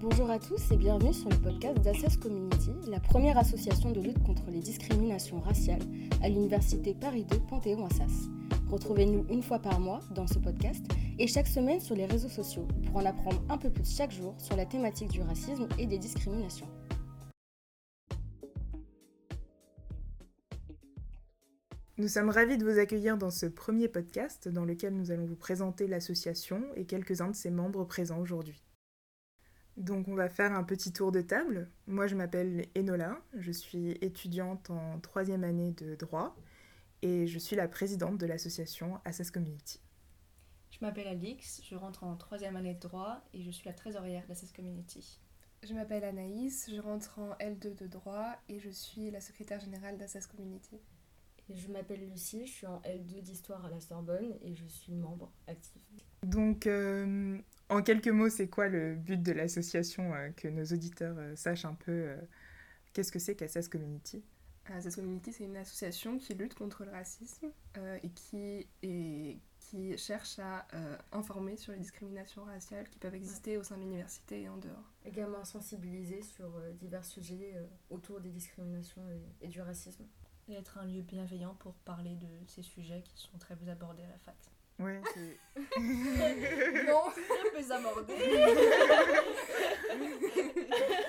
Bonjour à tous et bienvenue sur le podcast d'Assess Community, la première association de lutte contre les discriminations raciales à l'université Paris 2 Panthéon-Assas. Retrouvez-nous une fois par mois dans ce podcast et chaque semaine sur les réseaux sociaux pour en apprendre un peu plus chaque jour sur la thématique du racisme et des discriminations. Nous sommes ravis de vous accueillir dans ce premier podcast dans lequel nous allons vous présenter l'association et quelques-uns de ses membres présents aujourd'hui. Donc on va faire un petit tour de table. Moi je m'appelle Enola, je suis étudiante en troisième année de droit et je suis la présidente de l'association Assess Community. Je m'appelle Alix, je rentre en troisième année de droit et je suis la trésorière d'Assess Community. Je m'appelle Anaïs, je rentre en L2 de droit et je suis la secrétaire générale d'Assess Community. Je m'appelle Lucie, je suis en L2 d'histoire à la Sorbonne et je suis membre active. Donc euh, en quelques mots, c'est quoi le but de l'association euh, Que nos auditeurs euh, sachent un peu euh, qu'est-ce que c'est qu'Assess Community? Assess Community, c'est une association qui lutte contre le racisme euh, et, qui, et qui cherche à euh, informer sur les discriminations raciales qui peuvent exister au sein de l'université et en dehors. Également sensibiliser sur euh, divers sujets euh, autour des discriminations et, et du racisme. Et être un lieu bienveillant pour parler de ces sujets qui sont très peu abordés à la fac. Ouais, c'est... non, très peu abordés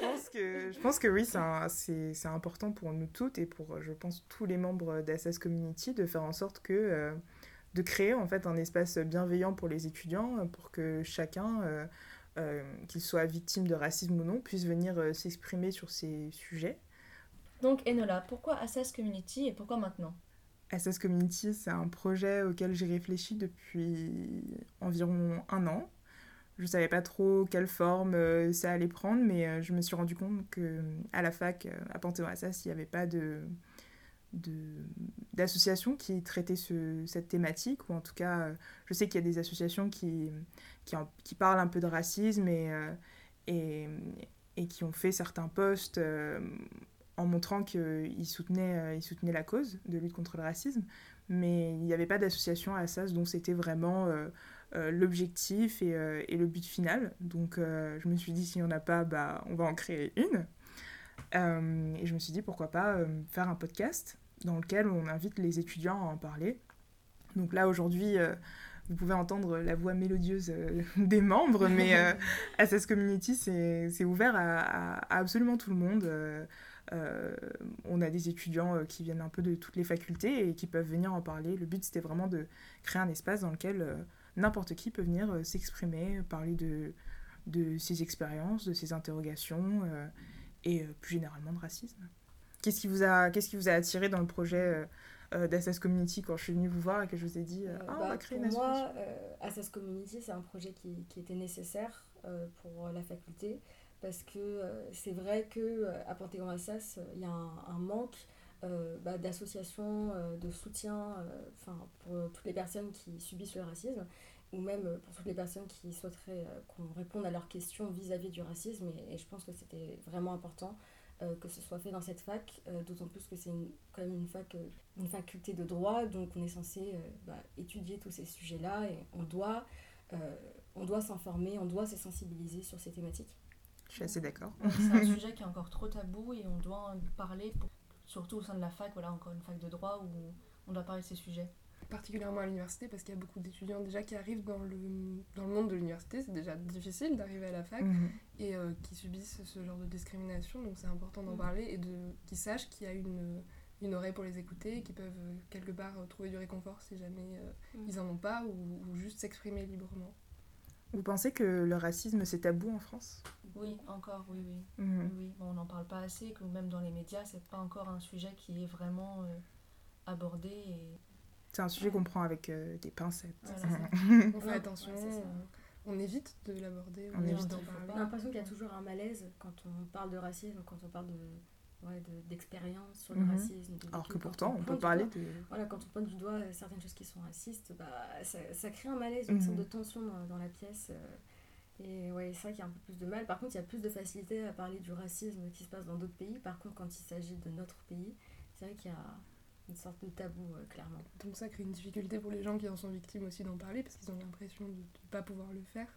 je pense que, je pense que oui, c'est important pour nous toutes et pour, je pense, tous les membres d'Assess Community de faire en sorte que, euh, de créer en fait un espace bienveillant pour les étudiants, pour que chacun, euh, euh, qu'il soit victime de racisme ou non, puisse venir euh, s'exprimer sur ces sujets. Donc Enola, pourquoi Assess Community et pourquoi maintenant? Assess Community, c'est un projet auquel j'ai réfléchi depuis environ un an. Je savais pas trop quelle forme euh, ça allait prendre, mais euh, je me suis rendu compte que à la fac, euh, à Panthéon-Assas, il n'y avait pas de de- d'association qui traitait ce- cette thématique, ou en tout cas, je sais qu'il y a des associations qui, qui, qui parlent un peu de racisme et, et, et qui ont fait certains posts euh, en montrant qu'ils soutenaient, euh, ils soutenaient la cause de lutte contre le racisme, mais il n'y avait pas d'association à Assas dont c'était vraiment euh, euh, l'objectif et, et le but final. Donc je me suis dit, s'il n'y en a pas, bah, on va en créer une. Euh, et je me suis dit, pourquoi pas euh, faire un podcast dans lequel on invite les étudiants à en parler. Donc là, aujourd'hui, euh, vous pouvez entendre la voix mélodieuse des membres, mais Assess Community, c'est c'est ouvert à, à- à absolument tout le monde. Euh, on a des étudiants euh, qui viennent un peu de toutes les facultés et qui peuvent venir en parler. Le but, c'était vraiment de créer un espace dans lequel euh, n'importe qui peut venir s'exprimer, parler de, de ses expériences, de ses interrogations et plus généralement de racisme. Qu'est-ce qui, vous a- qu'est-ce qui vous a attiré dans le projet d'Assess Community quand je suis venue vous voir et que je vous ai dit euh, Ah, on bah, va créer pour une association? moi, euh, Community, c'est un projet qui, qui était nécessaire euh, pour la faculté parce que euh, c'est vrai que euh, à Panthéon Assas, euh, il y a un, manque euh, bah, d'associations, de soutien pour toutes les personnes qui subissent le racisme ou même pour toutes les personnes qui souhaiteraient qu'on réponde à leurs questions vis-à-vis du racisme. Et, je pense que c'était vraiment important que ce soit fait dans cette fac, d'autant plus que c'est quand même une, fac, une faculté de droit, donc on est censé bah, étudier tous ces sujets-là et on doit, on doit s'informer, on doit se sensibiliser sur ces thématiques. Je suis assez d'accord. C'est un sujet qui est encore trop tabou et on doit en parler, pour- surtout au sein de la fac, voilà, encore une fac de droit où on doit parler de ces sujets. Particulièrement à l'université parce qu'il y a beaucoup d'étudiants déjà qui arrivent dans le, dans le monde de l'université. C'est déjà difficile d'arriver à la fac Mhm. et euh, qui subissent ce genre de discrimination. Donc c'est important d'en Mm. parler et de, qu'ils sachent qu'il y a une, une oreille pour les écouter qu'ils peuvent euh, quelque part euh, trouver du réconfort si jamais euh, Mm. ils en ont pas ou, ou juste s'exprimer librement. Vous pensez que le racisme, c'est tabou en France? Oui, encore, oui, oui. Mhm. Oui, oui. Bon, on n'en parle pas assez, que même dans les médias, c'est pas encore un sujet qui est vraiment euh, abordé. Et... C'est un sujet qu'on prend avec euh, des pincettes. Voilà. On fait attention, ouais, c'est ça. on, évite de l'aborder, on, On évite d'en parler. J'ai l'impression qu'il y a toujours un malaise quand on parle de racisme, quand on parle de, ouais, de- d'expérience sur le Mhm. racisme. de Alors que pourtant, on peut parler doigt- de... Voilà, quand on pointe du doigt certaines choses qui sont racistes, bah, ça, ça crée un malaise, une Mhm. sorte de tension dans, dans la pièce. euh, Et ouais, c'est vrai qu'il y a un peu plus de mal. Par contre, il y a plus de facilité à parler du racisme qui se passe dans d'autres pays. Par contre, quand il s'agit de notre pays, c'est vrai qu'il y a une sorte de tabou, euh, clairement. Donc ça crée une difficulté pour les gens qui en sont victimes aussi d'en parler parce qu'ils ont l'impression de ne pas pouvoir le faire.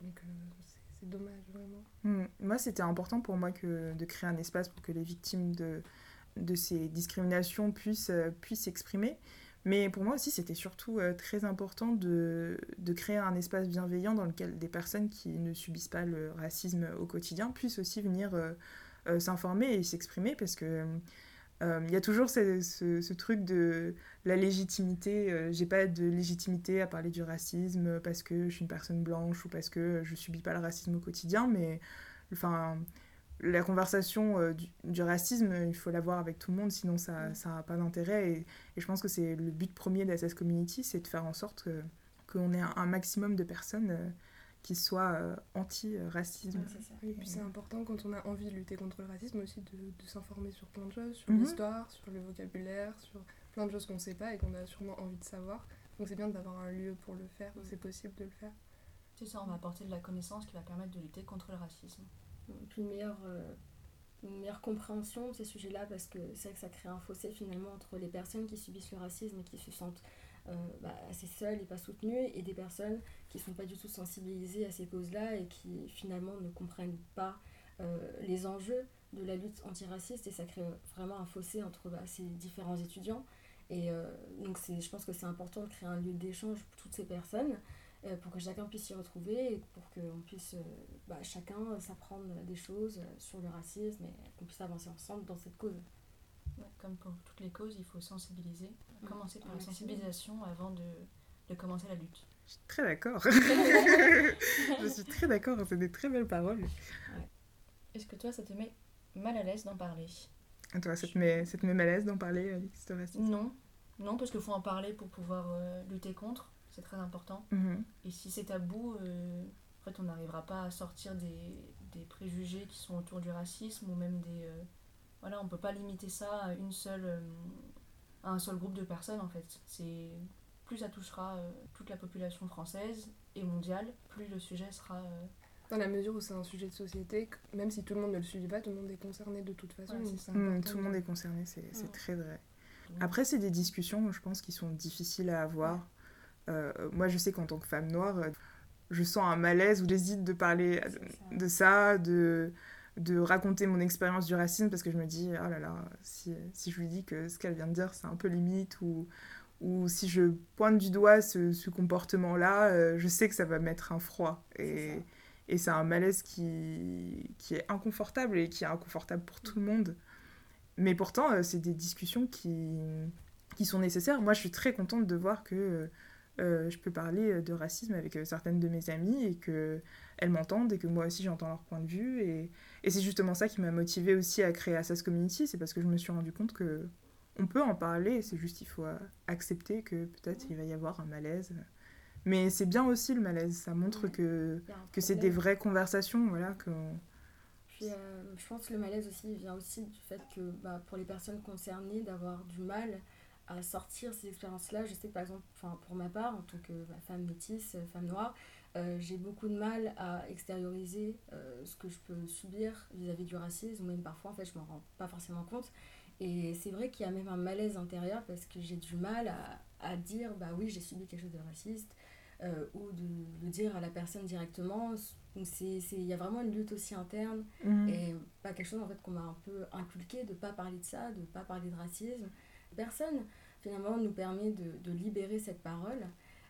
Donc euh, c'est- c'est dommage vraiment. Mm. Moi, c'était important pour moi que de créer un espace pour que les victimes de, de ces discriminations puissent euh, s'exprimer. Mais pour moi aussi, c'était surtout euh, très important de, de créer un espace bienveillant dans lequel des personnes qui ne subissent pas le racisme au quotidien puissent aussi venir euh, euh, s'informer et s'exprimer parce que il y a toujours ce, ce- ce truc de la légitimité. euh, J'ai pas de légitimité à parler du racisme parce que je suis une personne blanche ou parce que je subis pas le racisme au quotidien, mais enfin, la conversation euh, du, du racisme, il faut l'avoir avec tout le monde, sinon ça n'a pas d'intérêt. Et, et je pense que c'est le but premier d'Assas Community, c'est de faire en sorte que- qu'on ait un, un maximum de personnes euh, qui soient euh, anti-racisme. Ouais. Oui, et puis c'est important quand on a envie de lutter contre le racisme aussi de, de s'informer sur plein de choses, sur Mhm. l'histoire, sur le vocabulaire, sur plein de choses qu'on ne sait pas et qu'on a sûrement envie de savoir. Donc c'est bien d'avoir un lieu pour le faire, où c'est possible de le faire. C'est ça, on va apporter de la connaissance qui va permettre de lutter contre le racisme. Et puis une meilleure, euh, une meilleure compréhension de ces sujets-là, parce que c'est vrai que ça crée un fossé finalement entre les personnes qui subissent le racisme et qui se sentent bah, assez seules et pas soutenues, et des personnes qui ne sont pas du tout sensibilisées à ces causes-là et qui finalement ne comprennent pas euh, les enjeux de la lutte antiraciste, et ça crée vraiment un fossé entre bah, ces différents étudiants. Et euh, donc je pense que c'est important de créer un lieu d'échange pour toutes ces personnes euh, pour que chacun puisse s'y retrouver et pour qu'on puisse euh, bah, chacun euh, s'apprendre des choses euh, sur le racisme et qu'on puisse avancer ensemble dans cette cause. Ouais, comme pour toutes les causes, il faut sensibiliser. Mm. Commencer par la sensibilisation avant de, de commencer la lutte. Je suis très d'accord. je suis très d'accord, c'est des très belles paroles. Est-ce que toi, ça te met mal à l'aise d'en parler? Et toi, ça te met, ça te met mal à l'aise d'en parler, Alix, racisme Non. Non, parce qu'il faut en parler pour pouvoir euh, lutter contre. C'est très important. Mhm. Et si c'est tabou, euh, en fait, on n'arrivera pas à sortir des, des préjugés qui sont autour du racisme ou même des. euh, voilà, on peut pas limiter ça à une seule, euh, à un seul groupe de personnes en fait. C'est plus ça touchera euh, toute la population française et mondiale, plus le sujet sera. euh, Dans la mesure où c'est un sujet de société, même si tout le monde ne le subit pas, tout le monde est concerné de toute façon. Ouais, Mm, tout le de- monde est concerné, c'est c'est Ouais. très vrai. Après, c'est des discussions, je pense, qui sont difficiles à avoir. Euh, moi, je sais qu'en tant que femme noire, je sens un malaise ou j'hésite de parler de ça, de, de raconter mon expérience du racisme, parce que je me dis, oh là là, si, si je lui dis que ce qu'elle vient de dire, c'est un peu limite, ou, ou si je pointe du doigt ce, ce comportement-là, euh, je sais que ça va mettre un froid. Et, c'est un malaise qui, qui est inconfortable et qui est inconfortable pour tout le monde. Mais pourtant, euh, c'est des discussions qui, qui sont nécessaires. Moi, je suis très contente de voir que euh, je peux parler de racisme avec euh, certaines de mes amies et qu'elles m'entendent et que moi aussi j'entends leur point de vue. Et, et c'est justement ça qui m'a motivée aussi à créer Assas Community, c'est parce que je me suis rendu compte que on peut en parler, c'est juste il faut euh, accepter que peut-être il va y avoir un malaise. Mais c'est bien aussi le malaise, ça montre Ouais. que, que c'est des vraies conversations, voilà, qu'on- Puis euh, je pense que le malaise aussi vient aussi du fait que bah, pour les personnes concernées, d'avoir du mal à sortir ces expériences-là. Je sais que par exemple, pour ma part, en tant que bah, femme métisse, euh, femme noire, euh, j'ai beaucoup de mal à extérioriser euh, ce que je peux subir vis-à-vis du racisme, ou même parfois en fait je m'en rends pas forcément compte. Et c'est vrai qu'il y a même un malaise intérieur parce que j'ai du mal à, à dire bah oui j'ai subi quelque chose de raciste euh, ou de le dire à la personne directement. Il y a vraiment une lutte aussi interne Mhm. et pas quelque chose en fait qu'on m'a un peu inculqué de pas parler de ça, de pas parler de racisme. Personne finalement nous permet de, libérer cette parole.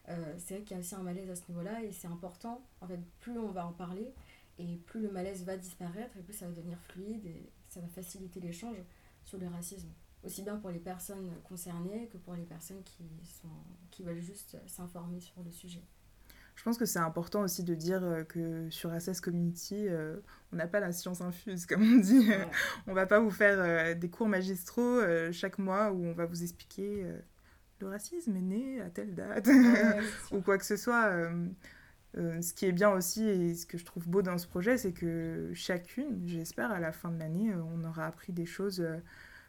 Euh, c'est vrai qu'il y a aussi un malaise à ce niveau-là et c'est important. En fait, plus on va en parler et plus le malaise va disparaître et plus ça va devenir fluide et ça va faciliter l'échange sur le racisme. Aussi bien pour les personnes concernées que pour les personnes qui, sont, qui veulent juste s'informer sur le sujet. Je pense que c'est important aussi de dire euh, que sur Assess Community, euh, on n'a pas la science infuse, comme on dit. Voilà. on va pas vous faire euh, des cours magistraux chaque mois où on va vous expliquer le racisme est né à telle date ou quoi que ce soit. euh, ce qui est bien aussi et ce que je trouve beau dans ce projet, c'est que chacune, j'espère, à la fin de l'année, on aura appris des choses euh,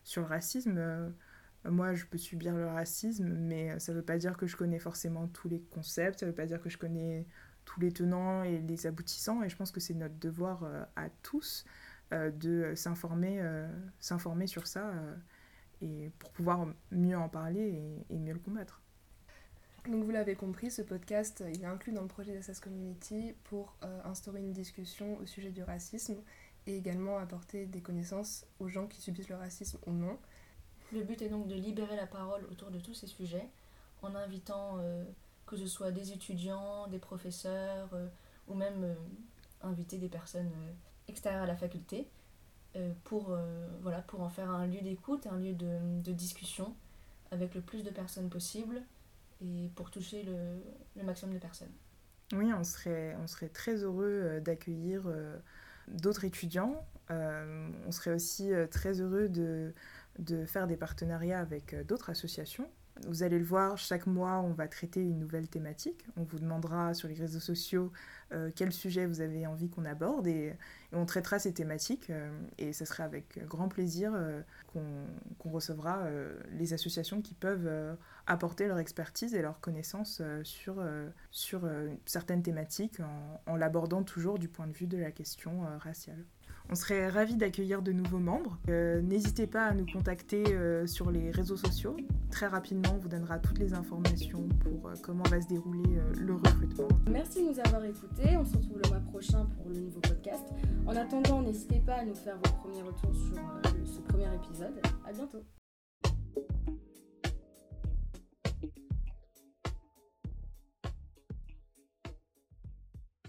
sur le racisme. Euh, moi, je peux subir le racisme, mais euh, ça ne veut pas dire que je connais forcément tous les concepts, ça ne veut pas dire que je connais tous les tenants et les aboutissants. Et je pense que c'est notre devoir à tous de s'informer, s'informer sur ça et pour pouvoir mieux en parler et, mieux le combattre. Donc vous l'avez compris, ce podcast il est inclus dans le projet d'Assas Community pour instaurer une discussion au sujet du racisme et également apporter des connaissances aux gens qui subissent le racisme ou non. Le but est donc de libérer la parole autour de tous ces sujets en invitant euh, que ce soit des étudiants, des professeurs euh, ou même euh, inviter des personnes extérieures à la faculté pour, en faire un lieu d'écoute, un lieu de, discussion avec le plus de personnes possible et pour toucher le, maximum de personnes. Oui, on serait, on serait très heureux d'accueillir d'autres étudiants. on serait aussi très heureux de, de faire des partenariats avec euh, d'autres associations. Vous allez le voir, chaque mois, on va traiter une nouvelle thématique. On vous demandera sur les réseaux sociaux euh, quel sujet vous avez envie qu'on aborde et, on traitera ces thématiques. Euh, et ce sera avec grand plaisir qu'on recevra les associations qui peuvent apporter leur expertise et leur connaissance sur, sur certaines thématiques en l'abordant toujours du point de vue de la question raciale. On serait ravis d'accueillir de nouveaux membres. Euh, n'hésitez pas à nous contacter euh, sur les réseaux sociaux. Très rapidement, on vous donnera toutes les informations pour euh, comment va se dérouler le recrutement. Merci de nous avoir écoutés. On se retrouve le mois prochain pour le nouveau podcast. En attendant, n'hésitez pas à nous faire vos premiers retours sur ce premier épisode. À bientôt.